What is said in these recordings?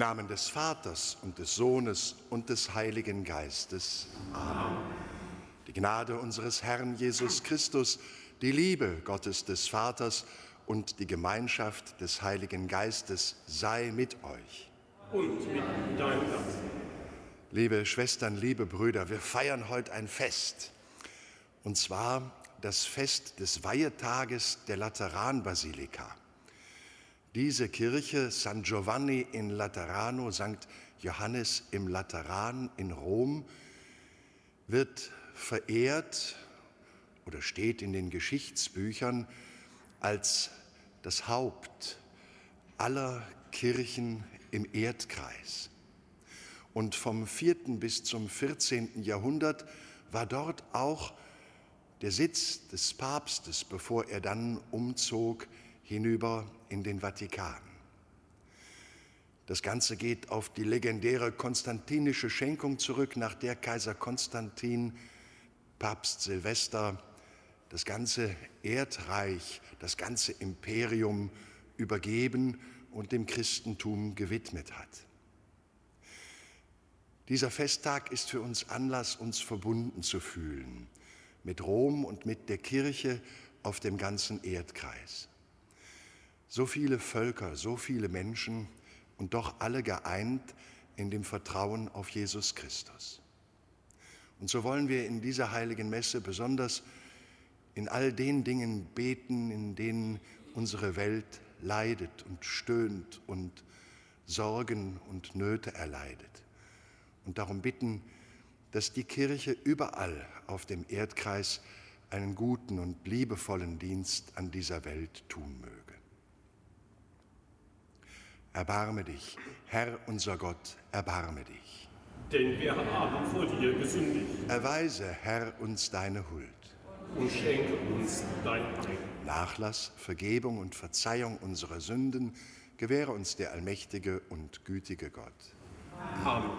Namen des Vaters und des Sohnes und des Heiligen Geistes. Amen. Die Gnade unseres Herrn Jesus Christus, die Liebe Gottes des Vaters und die Gemeinschaft des Heiligen Geistes sei mit euch. Und mit deinem. Liebe Schwestern, liebe Brüder, wir feiern heute ein Fest. Und zwar das Fest des Weihetages der Lateranbasilika. Diese Kirche San Giovanni in Laterano, St. Johannes im Lateran in Rom, wird verehrt oder steht in den Geschichtsbüchern als das Haupt aller Kirchen im Erdkreis. Und vom 4. bis zum 14. Jahrhundert war dort auch der Sitz des Papstes, bevor er dann umzog hinüber in den Vatikan. Das Ganze geht auf die legendäre konstantinische Schenkung zurück, nach der Kaiser Konstantin, Papst Silvester, das ganze Erdreich, das ganze Imperium übergeben und dem Christentum gewidmet hat. Dieser Festtag ist für uns Anlass, uns verbunden zu fühlen mit Rom und mit der Kirche auf dem ganzen Erdkreis. So viele Völker, so viele Menschen und doch alle geeint in dem Vertrauen auf Jesus Christus. Und so wollen wir in dieser heiligen Messe besonders in all den Dingen beten, in denen unsere Welt leidet und stöhnt und Sorgen und Nöte erleidet. Und darum bitten, dass die Kirche überall auf dem Erdkreis einen guten und liebevollen Dienst an dieser Welt tun möge. Erbarme dich, Herr unser Gott, erbarme dich. Denn wir haben vor dir gesündigt. Erweise, Herr, uns deine Huld. Und schenke uns dein Heil. Nachlass, Vergebung und Verzeihung unserer Sünden gewähre uns der allmächtige und gütige Gott. Amen.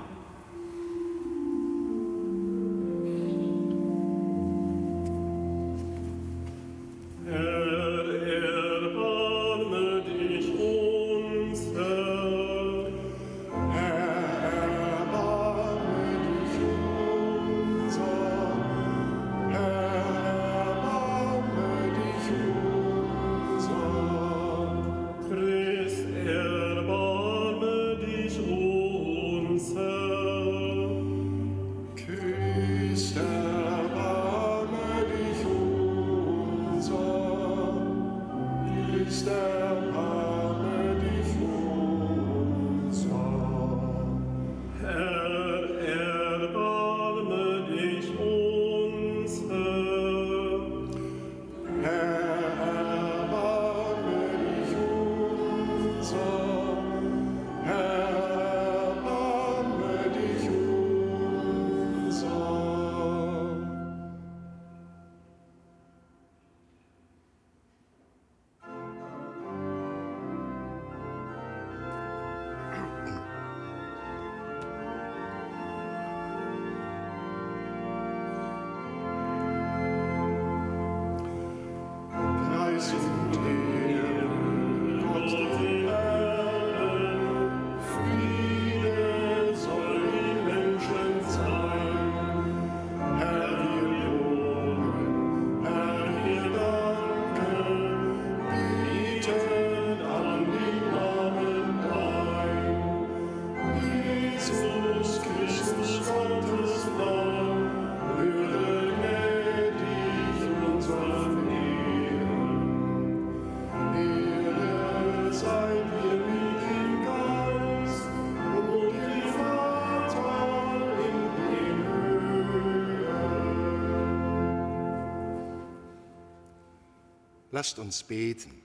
Lasst uns beten.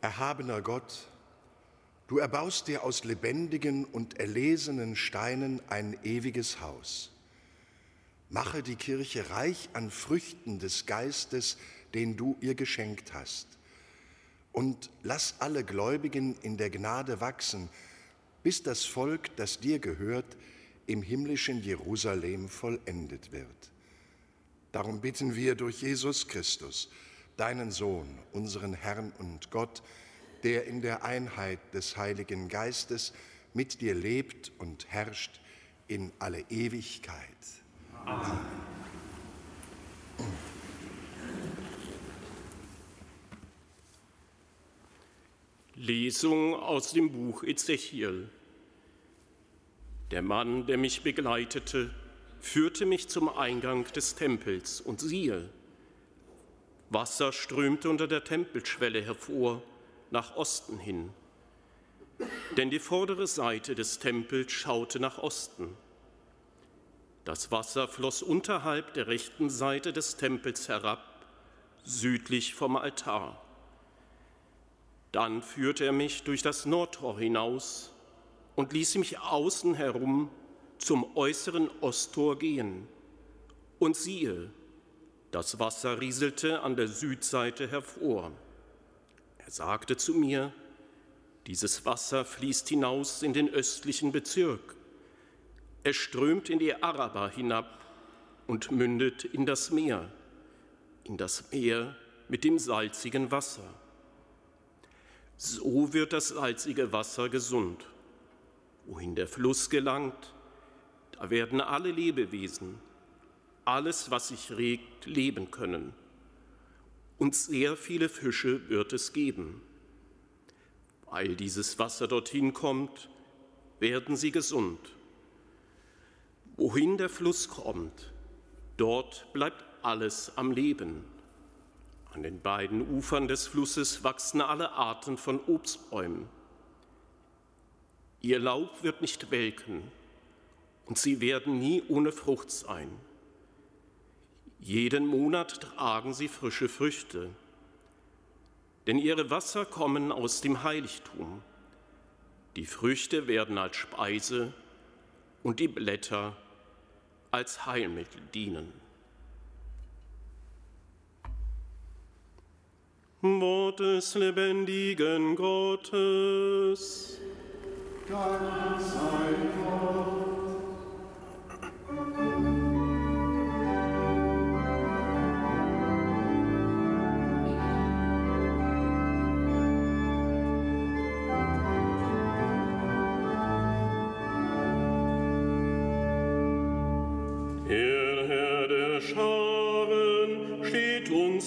Erhabener Gott, du erbaust dir aus lebendigen und erlesenen Steinen ein ewiges Haus. Mache die Kirche reich an Früchten des Geistes, den du ihr geschenkt hast. Und lass alle Gläubigen in der Gnade wachsen, bis das Volk, das dir gehört, im himmlischen Jerusalem vollendet wird. Darum bitten wir durch Jesus Christus, deinen Sohn, unseren Herrn und Gott, der in der Einheit des Heiligen Geistes mit dir lebt und herrscht in alle Ewigkeit. Amen. Lesung aus dem Buch Ezechiel. Der Mann, der mich begleitete, führte mich zum Eingang des Tempels und siehe, Wasser strömte unter der Tempelschwelle hervor, nach Osten hin. Denn die vordere Seite des Tempels schaute nach Osten. Das Wasser floss unterhalb der rechten Seite des Tempels herab, südlich vom Altar. Dann führte er mich durch das Nordtor hinaus und ließ mich außen herum zum äußeren Osttor gehen. Und siehe, das Wasser rieselte an der Südseite hervor. Er sagte zu mir, dieses Wasser fließt hinaus in den östlichen Bezirk. Es strömt in die Araber hinab und mündet in das Meer, in das Meer mit dem salzigen Wasser. So wird das salzige Wasser gesund. Wohin der Fluss gelangt, werden alle Lebewesen, alles, was sich regt, leben können. Und sehr viele Fische wird es geben. Weil dieses Wasser dorthin kommt, werden sie gesund. Wohin der Fluss kommt, dort bleibt alles am Leben. An den beiden Ufern des Flusses wachsen alle Arten von Obstbäumen. Ihr Laub wird nicht welken, und sie werden nie ohne Frucht sein. Jeden Monat tragen sie frische Früchte, denn ihre Wasser kommen aus dem Heiligtum. Die Früchte werden als Speise und die Blätter als Heilmittel dienen. Wort des lebendigen Gottes. Dank sei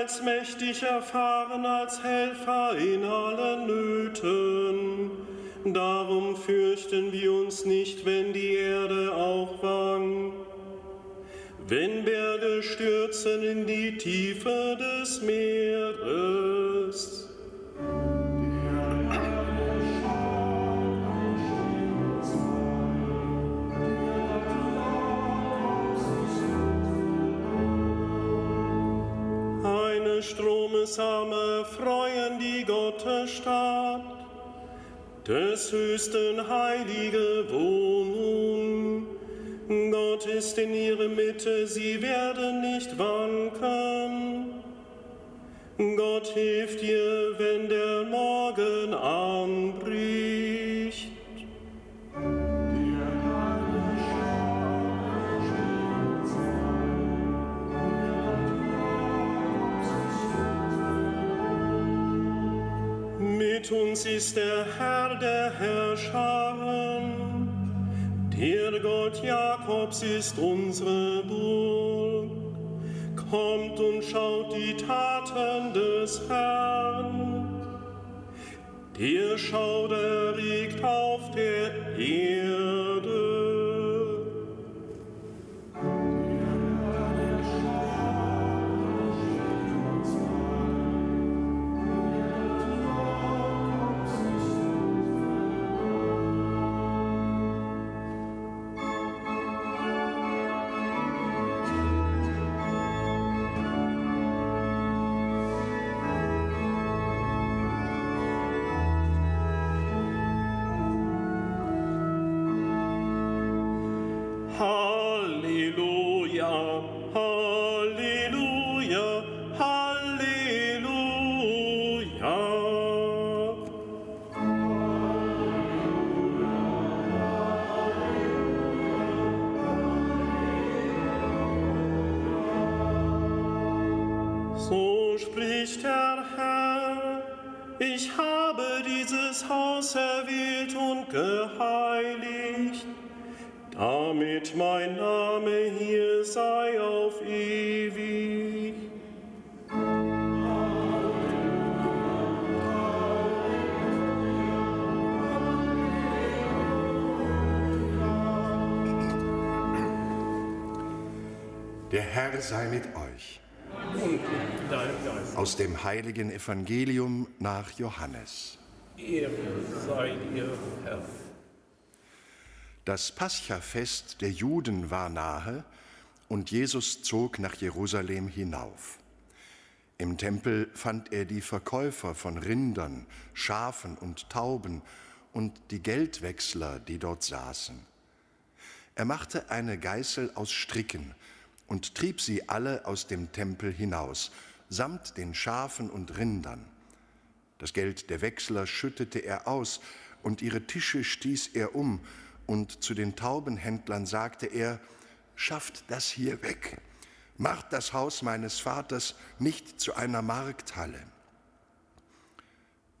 als mächtig erfahren, als Helfer in allen Nöten. Darum fürchten wir uns nicht, wenn die Erde auch wankt. Wenn Berge stürzen in die Tiefe des Meeres. Stromesame freuen die Gottesstadt, des höchsten heilige Wohnung. Gott ist in ihrer Mitte, sie werden nicht wanken. Gott hilft ihr, wenn der Morgen anbricht. Mit uns ist der Herr der Herrscharen, der Gott Jakobs ist unsere Burg. Kommt und schaut die Taten des Herrn. Der Schauder regt auf der Erde. Geheiligt, damit mein Name hier sei auf ewig. Der Herr sei mit euch. Aus dem heiligen Evangelium nach Johannes. Ehre sei dir, Herr. Das Paschafest der Juden war nahe und Jesus zog nach Jerusalem hinauf. Im Tempel fand er die Verkäufer von Rindern, Schafen und Tauben und die Geldwechsler, die dort saßen. Er machte eine Geißel aus Stricken und trieb sie alle aus dem Tempel hinaus, samt den Schafen und Rindern. Das Geld der Wechsler schüttete er aus, und ihre Tische stieß er um, und zu den Taubenhändlern sagte er, Schafft das hier weg, macht das Haus meines Vaters nicht zu einer Markthalle.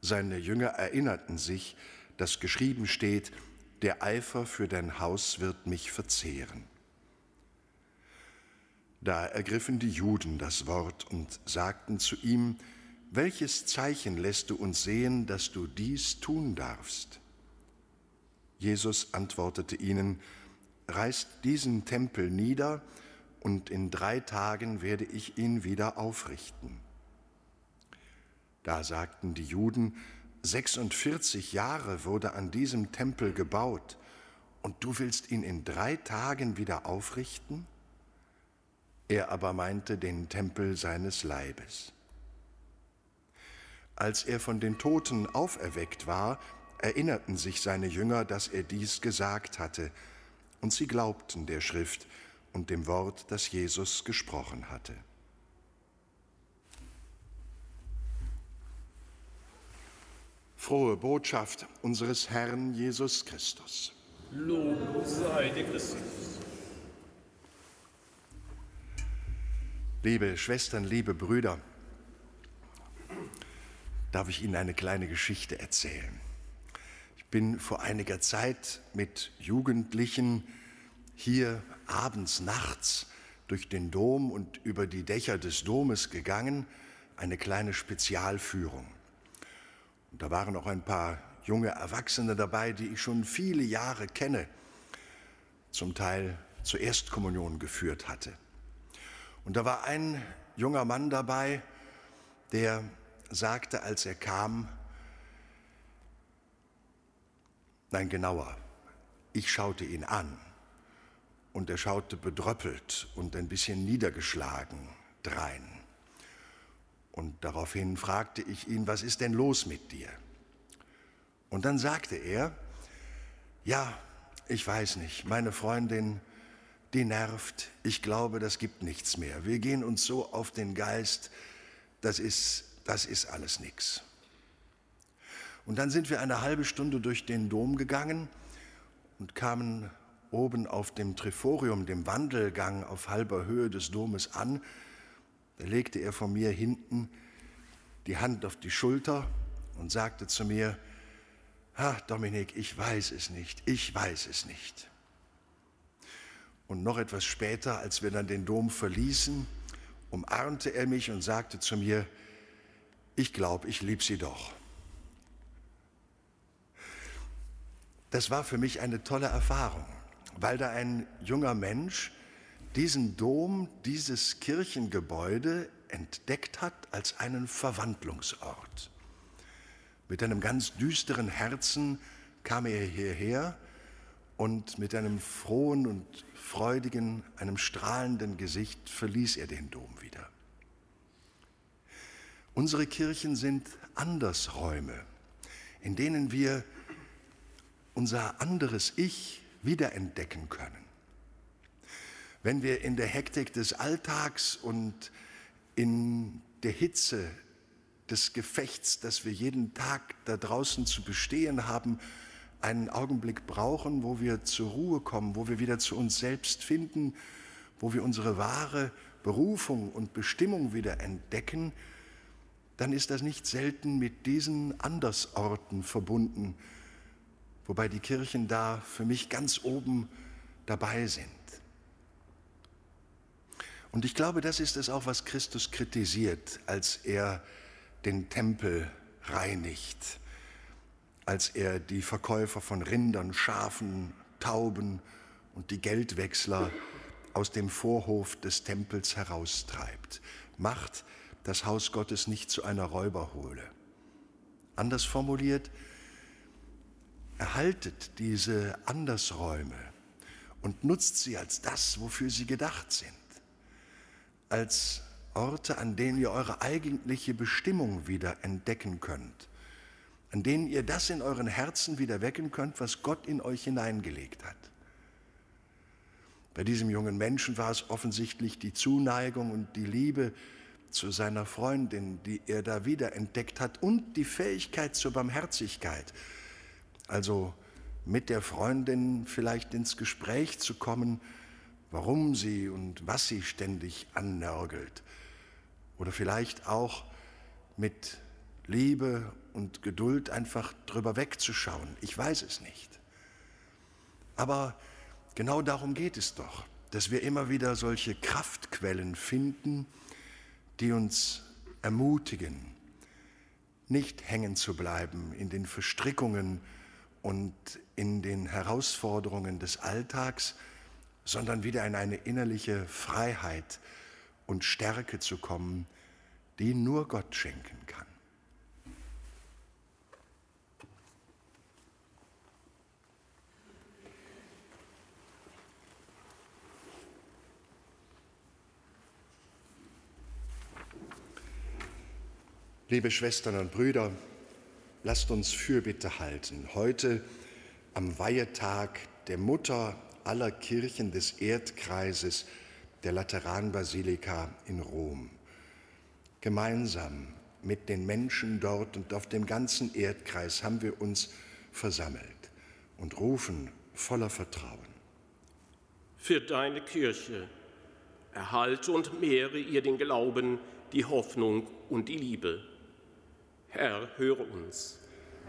Seine Jünger erinnerten sich, dass geschrieben steht, der Eifer für dein Haus wird mich verzehren. Da ergriffen die Juden das Wort und sagten zu ihm, welches Zeichen lässt du uns sehen, dass du dies tun darfst? Jesus antwortete ihnen, reißt diesen Tempel nieder, und in drei Tagen werde ich ihn wieder aufrichten. Da sagten die Juden, 46 Jahre wurde an diesem Tempel gebaut, und du willst ihn in drei Tagen wieder aufrichten? Er aber meinte den Tempel seines Leibes. Als er von den Toten auferweckt war, erinnerten sich seine Jünger, dass er dies gesagt hatte, und sie glaubten der Schrift und dem Wort, das Jesus gesprochen hatte. Frohe Botschaft unseres Herrn Jesus Christus. Lob sei dir Christus. Liebe Schwestern, liebe Brüder, darf ich Ihnen eine kleine Geschichte erzählen. Bin vor einiger Zeit mit Jugendlichen hier abends, nachts durch den Dom und über die Dächer des Domes gegangen, eine kleine Spezialführung. Und da waren auch ein paar junge Erwachsene dabei, die ich schon viele Jahre kenne, zum Teil zur Erstkommunion geführt hatte. Und da war ein junger Mann dabei, der sagte, als er kam, nein genauer, ich schaute ihn an und er schaute bedröppelt und ein bisschen niedergeschlagen drein. Und daraufhin fragte ich ihn, was ist denn los mit dir? Und dann sagte er, ja, ich weiß nicht, meine Freundin die nervt. Ich glaube, das gibt nichts mehr. Wir gehen uns so auf den Geist, das ist, das ist alles nichts. Und dann sind wir eine halbe Stunde durch den Dom gegangen und kamen oben auf dem Triforium, dem Wandelgang auf halber Höhe des Domes an. Da legte er von mir hinten die Hand auf die Schulter und sagte zu mir, Ha, Dominik, ich weiß es nicht, ich weiß es nicht. Und noch etwas später, als wir dann den Dom verließen, umarmte er mich und sagte zu mir, ich glaube, ich liebe Sie doch. Das war für mich eine tolle Erfahrung, weil da ein junger Mensch diesen Dom, dieses Kirchengebäude entdeckt hat als einen Verwandlungsort. Mit einem ganz düsteren Herzen kam er hierher und mit einem frohen und freudigen, einem strahlenden Gesicht verließ er den Dom wieder. Unsere Kirchen sind Andersräume, in denen wir unser anderes Ich wiederentdecken können. Wenn wir in der Hektik des Alltags und in der Hitze des Gefechts, das wir jeden Tag da draußen zu bestehen haben, einen Augenblick brauchen, wo wir zur Ruhe kommen, wo wir wieder zu uns selbst finden, wo wir unsere wahre Berufung und Bestimmung wieder entdecken, dann ist das nicht selten mit diesen Andersorten verbunden, wobei die Kirchen da für mich ganz oben dabei sind. Und ich glaube, das ist es auch, was Christus kritisiert, als er den Tempel reinigt, als er die Verkäufer von Rindern, Schafen, Tauben und die Geldwechsler aus dem Vorhof des Tempels heraustreibt. Macht das Haus Gottes nicht zu einer Räuberhole. Anders formuliert, erhaltet diese Andersräume und nutzt sie als das, wofür sie gedacht sind, als Orte, an denen ihr eure eigentliche Bestimmung wieder entdecken könnt, an denen ihr das in euren Herzen wieder wecken könnt, was Gott in euch hineingelegt hat. Bei diesem jungen Menschen war es offensichtlich die Zuneigung und die Liebe zu seiner Freundin, die er da wieder entdeckt hat, und die Fähigkeit zur Barmherzigkeit, also mit der Freundin vielleicht ins Gespräch zu kommen, warum sie und was sie ständig annörgelt. Oder vielleicht auch mit Liebe und Geduld einfach drüber wegzuschauen. Ich weiß es nicht. Aber genau darum geht es doch, dass wir immer wieder solche Kraftquellen finden, die uns ermutigen, nicht hängen zu bleiben in den Verstrickungen und in den Herausforderungen des Alltags, sondern wieder in eine innerliche Freiheit und Stärke zu kommen, die nur Gott schenken kann. Liebe Schwestern und Brüder, lasst uns Fürbitte halten. Heute am Weihetag der Mutter aller Kirchen des Erdkreises der Lateranbasilika in Rom. Gemeinsam mit den Menschen dort und auf dem ganzen Erdkreis haben wir uns versammelt und rufen voller Vertrauen. Für deine Kirche erhalte und mehre ihr den Glauben, die Hoffnung und die Liebe Herr, höre uns.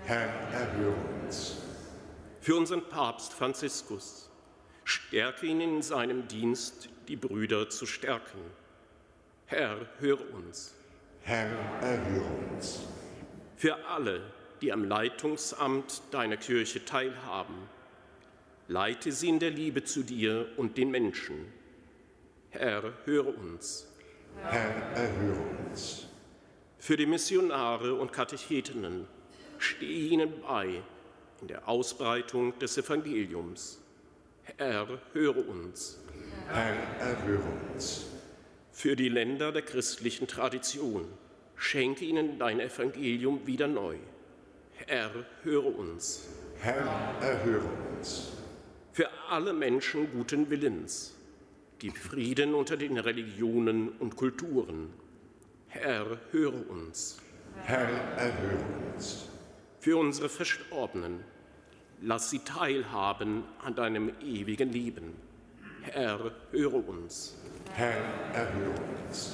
Herr, erhöre uns. Für unseren Papst Franziskus, stärke ihn in seinem Dienst, die Brüder zu stärken. Herr, höre uns. Herr, erhöre uns. Für alle, die am Leitungsamt deiner Kirche teilhaben, leite sie in der Liebe zu dir und den Menschen. Herr, höre uns. Herr, erhöre uns. Für die Missionare und Katechetinnen stehe ihnen bei in der Ausbreitung des Evangeliums. Herr, höre uns. Herr, erhöre uns. Für die Länder der christlichen Tradition schenke ihnen dein Evangelium wieder neu. Herr, höre uns. Herr, erhöre uns. Für alle Menschen guten Willens, die Frieden unter den Religionen und Kulturen Herr, höre uns. Herr, erhöre uns. Für unsere Verstorbenen, lass sie teilhaben an deinem ewigen Leben. Herr, höre uns. Herr, erhöre uns.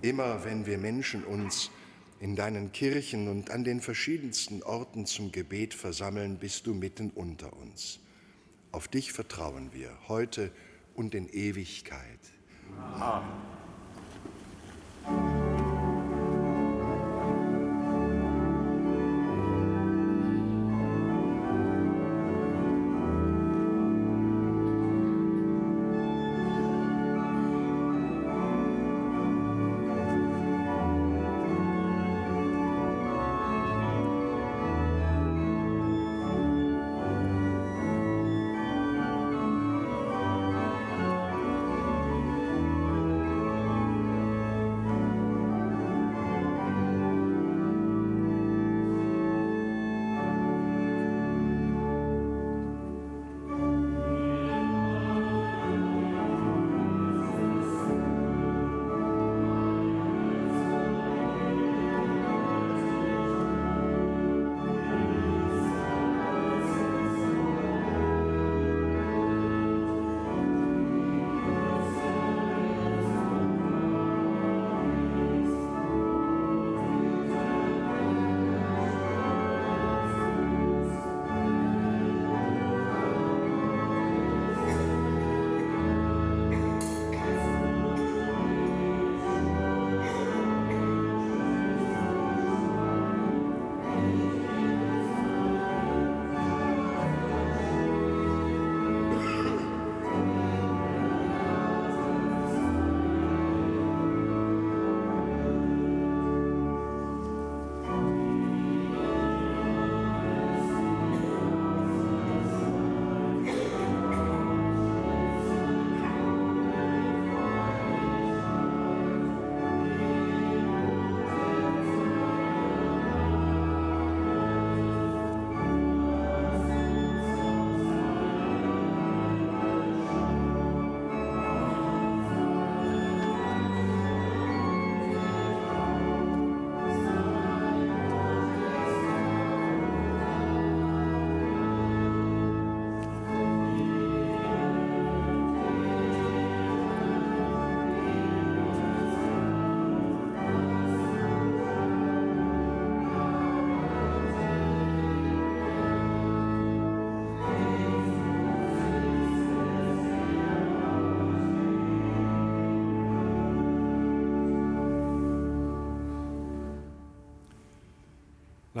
Immer wenn wir Menschen uns in deinen Kirchen und an den verschiedensten Orten zum Gebet versammeln, bist du mitten unter uns. Auf dich vertrauen wir heute und in Ewigkeit. Amen. Thank you.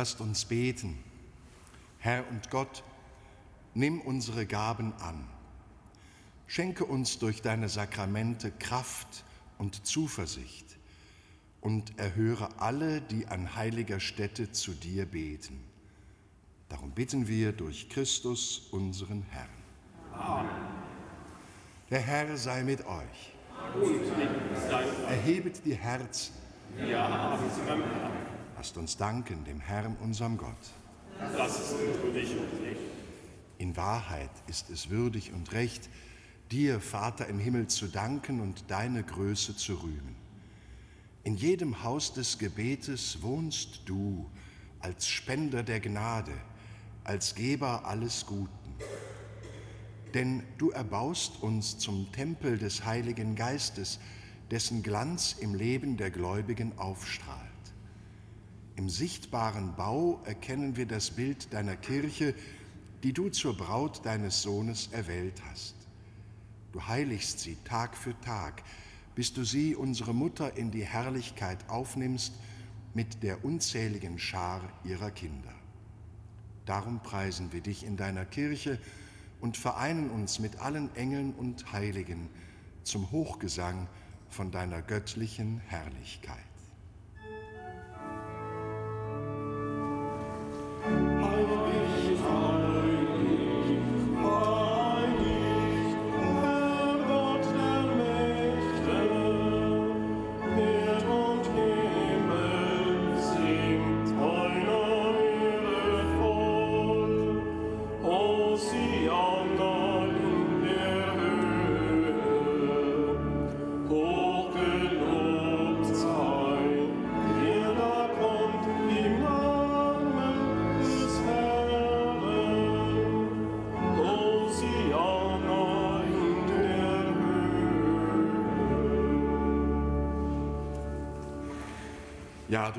Lasst uns beten. Herr und Gott, nimm unsere Gaben an. Schenke uns durch deine Sakramente Kraft und Zuversicht und erhöre alle, die an heiliger Stätte zu dir beten. Darum bitten wir durch Christus, unseren Herrn. Amen. Der Herr sei mit euch. Erhebet die Herzen. Ja, Lasst uns danken dem Herrn, unserem Gott. Das ist würdig und recht. In Wahrheit ist es würdig und recht, dir, Vater im Himmel, zu danken und deine Größe zu rühmen. In jedem Haus des Gebetes wohnst du als Spender der Gnade, als Geber alles Guten. Denn du erbaust uns zum Tempel des Heiligen Geistes, dessen Glanz im Leben der Gläubigen aufstrahlt. Im sichtbaren Bau erkennen wir das Bild deiner Kirche, die du zur Braut deines Sohnes erwählt hast. Du heiligst sie Tag für Tag, bis du sie, unsere Mutter, in die Herrlichkeit aufnimmst mit der unzähligen Schar ihrer Kinder. Darum preisen wir dich in deiner Kirche und vereinen uns mit allen Engeln und Heiligen zum Hochgesang von deiner göttlichen Herrlichkeit.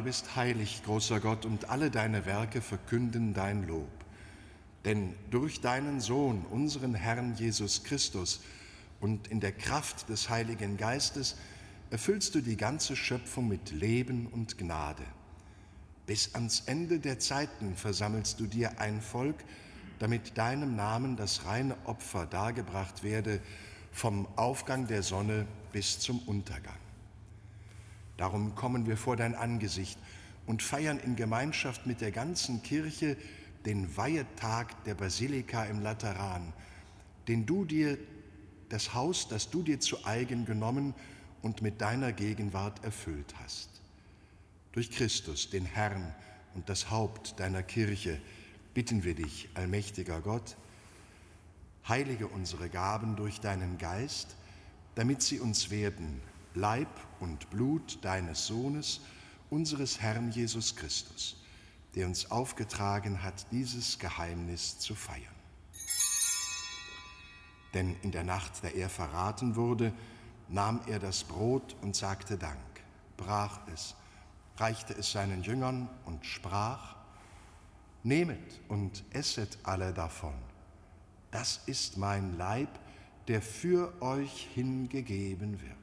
Du bist heilig, großer Gott, und alle deine Werke verkünden dein Lob. Denn durch deinen Sohn, unseren Herrn Jesus Christus, und in der Kraft des Heiligen Geistes erfüllst du die ganze Schöpfung mit Leben und Gnade. Bis ans Ende der Zeiten versammelst du dir ein Volk, damit deinem Namen das reine Opfer dargebracht werde, vom Aufgang der Sonne bis zum Untergang. Darum kommen wir vor dein Angesicht und feiern in Gemeinschaft mit der ganzen Kirche den Weihetag der Basilika im Lateran, den du dir, das Haus, das du dir zu eigen genommen und mit deiner Gegenwart erfüllt hast. Durch Christus, den Herrn und das Haupt deiner Kirche, bitten wir dich, allmächtiger Gott, heilige unsere Gaben durch deinen Geist, damit sie uns werden Leib und Blut deines Sohnes, unseres Herrn Jesus Christus, der uns aufgetragen hat, dieses Geheimnis zu feiern. Denn in der Nacht, da er verraten wurde, nahm er das Brot und sagte Dank, brach es, reichte es seinen Jüngern und sprach, Nehmet und esset alle davon. Das ist mein Leib, der für euch hingegeben wird.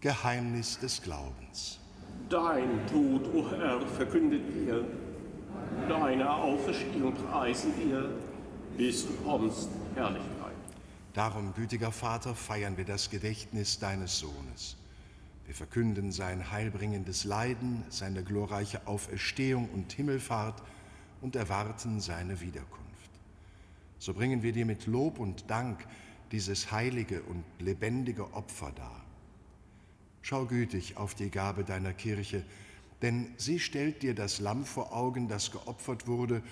Geheimnis des Glaubens. Dein Tod, o oh Herr, verkündet wir, deine Auferstehung preisen wir, bis du kommst, Herrlichkeit. Darum, gütiger Vater, feiern wir das Gedächtnis deines Sohnes. Wir verkünden sein heilbringendes Leiden, seine glorreiche Auferstehung und Himmelfahrt und erwarten seine Wiederkunft. So bringen wir dir mit Lob und Dank dieses heilige und lebendige Opfer dar Schau gütig auf die Gabe deiner Kirche, denn sie stellt dir das Lamm vor Augen, das geopfert wurde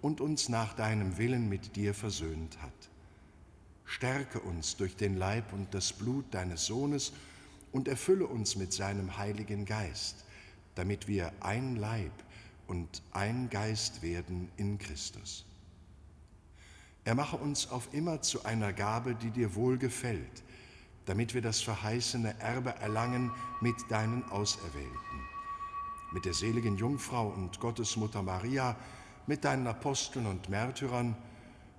und uns nach deinem Willen mit dir versöhnt hat. Stärke uns durch den Leib und das Blut deines Sohnes und erfülle uns mit seinem Heiligen Geist, damit wir ein Leib und ein Geist werden in Christus. Er mache uns auf immer zu einer Gabe, die dir wohl gefällt, damit wir das verheißene Erbe erlangen mit deinen Auserwählten, mit der seligen Jungfrau und Gottesmutter Maria, mit deinen Aposteln und Märtyrern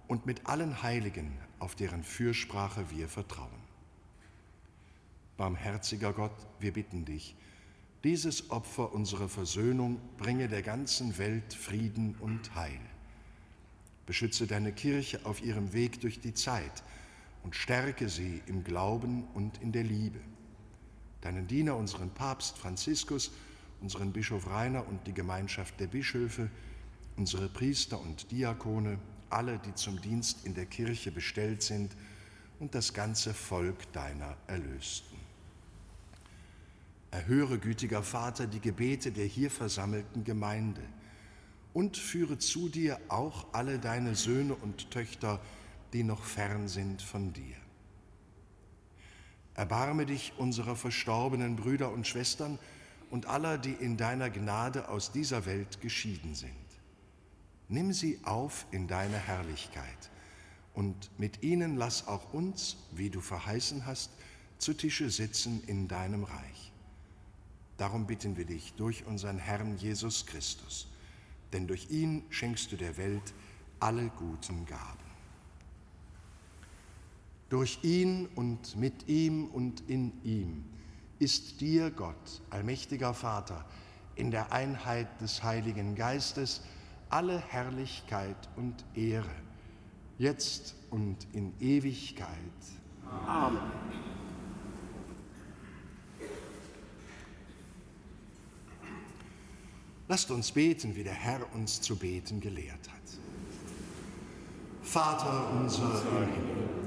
und mit allen Heiligen, auf deren Fürsprache wir vertrauen. Barmherziger Gott, wir bitten dich, dieses Opfer unserer Versöhnung bringe der ganzen Welt Frieden und Heil. Beschütze deine Kirche auf ihrem Weg durch die Zeit und stärke sie im Glauben und in der Liebe. Deinen Diener, unseren Papst Franziskus, unseren Bischof Rainer und die Gemeinschaft der Bischöfe, unsere Priester und Diakone, alle, die zum Dienst in der Kirche bestellt sind, und das ganze Volk deiner Erlösten. Erhöre, gütiger Vater, die Gebete der hier versammelten Gemeinde und führe zu dir auch alle deine Söhne und Töchter, die noch fern sind von dir. Erbarme dich unserer verstorbenen Brüder und Schwestern und aller, die in deiner Gnade aus dieser Welt geschieden sind. Nimm sie auf in deine Herrlichkeit und mit ihnen lass auch uns, wie du verheißen hast, zu Tische sitzen in deinem Reich. Darum bitten wir dich durch unseren Herrn Jesus Christus, denn durch ihn schenkst du der Welt alle guten Gaben. Durch ihn und mit ihm und in ihm ist dir, Gott, allmächtiger Vater, in der Einheit des Heiligen Geistes, alle Herrlichkeit und Ehre, jetzt und in Ewigkeit. Amen. Lasst uns beten, wie der Herr uns zu beten gelehrt hat. Vater unser im Himmel,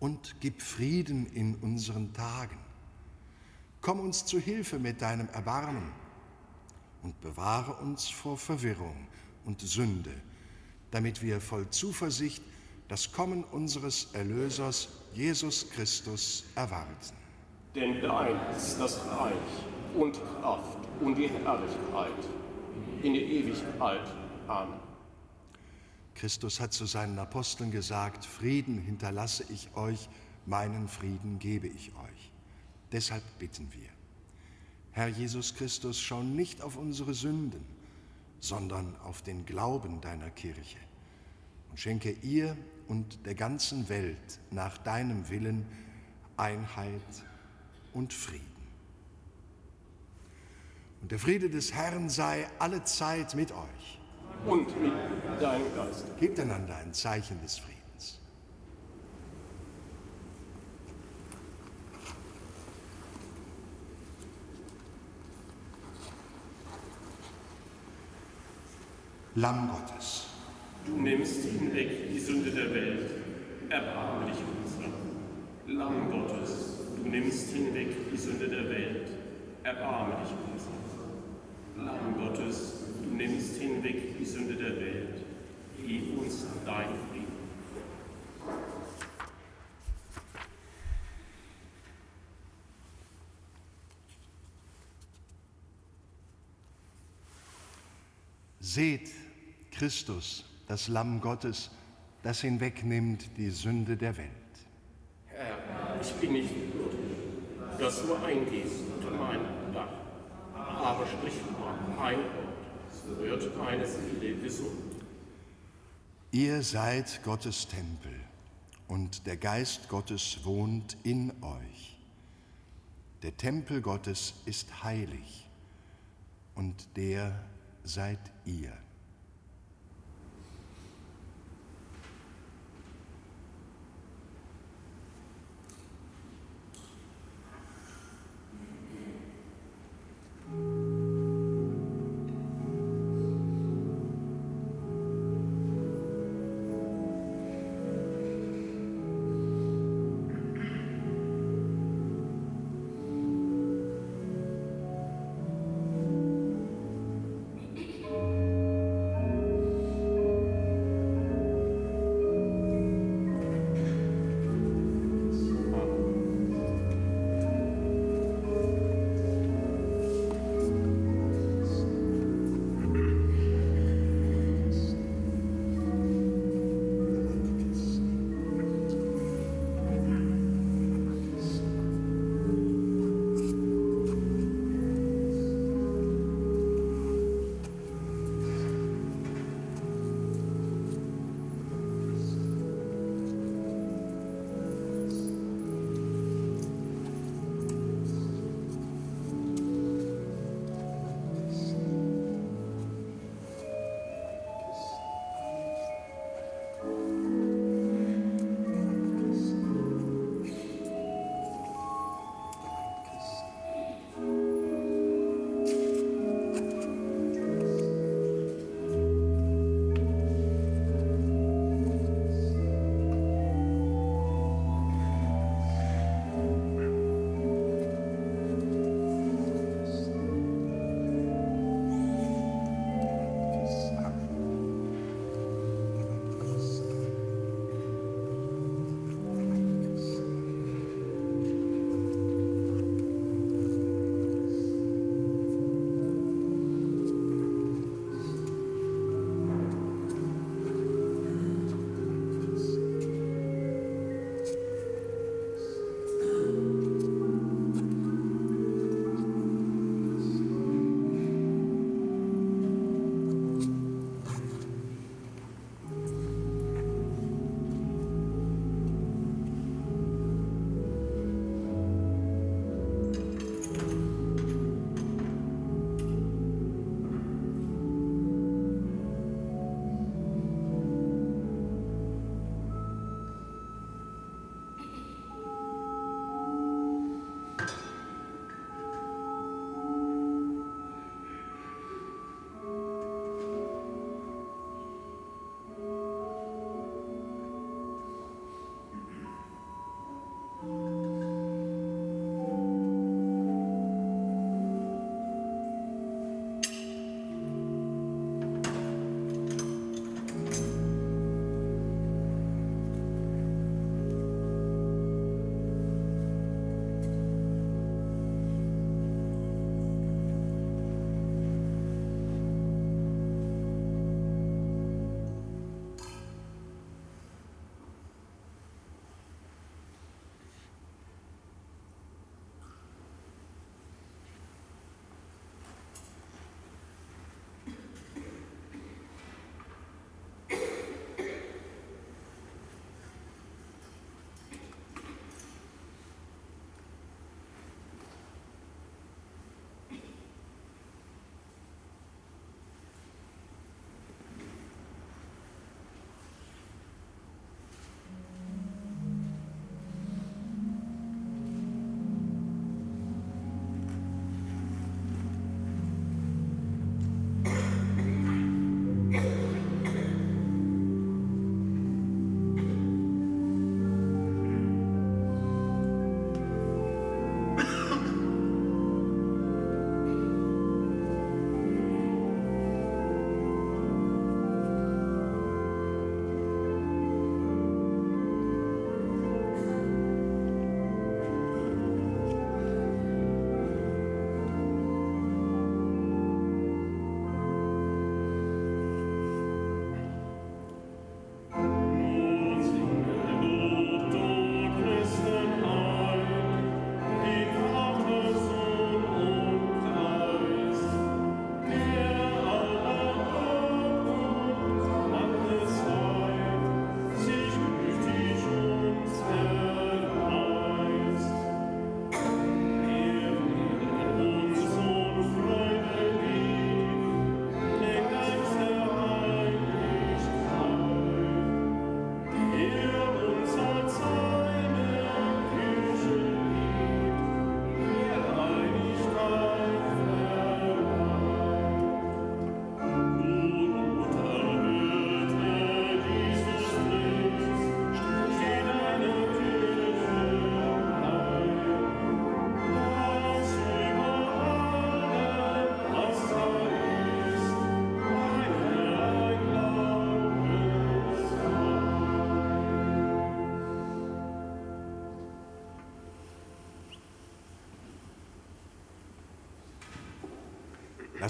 Und gib Frieden in unseren Tagen. Komm uns zu Hilfe mit deinem Erbarmen und bewahre uns vor Verwirrung und Sünde, damit wir voll Zuversicht das Kommen unseres Erlösers Jesus Christus erwarten. Denn dein ist das Reich und Kraft und die Herrlichkeit in die Ewigkeit. Amen. Christus hat zu seinen Aposteln gesagt, Frieden hinterlasse ich euch, meinen Frieden gebe ich euch. Deshalb bitten wir. Herr Jesus Christus, schau nicht auf unsere Sünden, sondern auf den Glauben deiner Kirche und schenke ihr und der ganzen Welt nach deinem Willen Einheit und Frieden. Und der Friede des Herrn sei alle Zeit mit euch. Und mit deinem Geist. Gebt einander ein Zeichen des Friedens. Lamm Gottes. Du nimmst hinweg die Sünde der Welt, erbarme dich unser. Lamm Gottes, du nimmst hinweg die Sünde der Welt, erbarme dich unser. Lamm Gottes, nimmst hinweg die Sünde der Welt, gib uns dein Frieden. Seht Christus, das Lamm Gottes, das hinwegnimmt die Sünde der Welt. Herr, ich bin nicht würdig, dass du eingehst unter mein Dach, aber sprich nur ein Wort, wird gesund. Ihr seid Gottes Tempel und der Geist Gottes wohnt in euch. Der Tempel Gottes ist heilig und der seid ihr.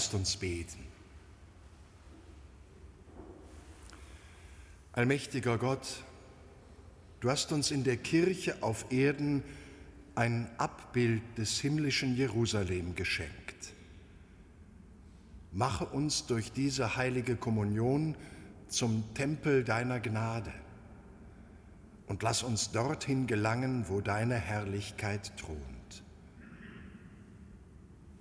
Lasst uns beten. Allmächtiger Gott, du hast uns in der Kirche auf Erden ein Abbild des himmlischen Jerusalem geschenkt. Mache uns durch diese heilige Kommunion zum Tempel deiner Gnade und lass uns dorthin gelangen, wo deine Herrlichkeit thront.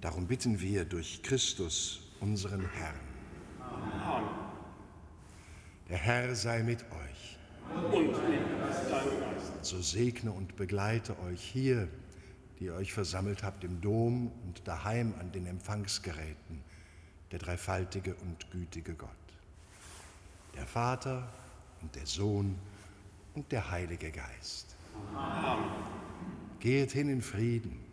Darum bitten wir durch Christus, unseren Herrn. Amen. Der Herr sei mit euch. Und mit deinem Geist. So segne und begleite euch hier, die ihr euch versammelt habt im Dom und daheim an den Empfangsgeräten, der dreifaltige und gütige Gott. Der Vater und der Sohn und der Heilige Geist. Amen. Geht hin in Frieden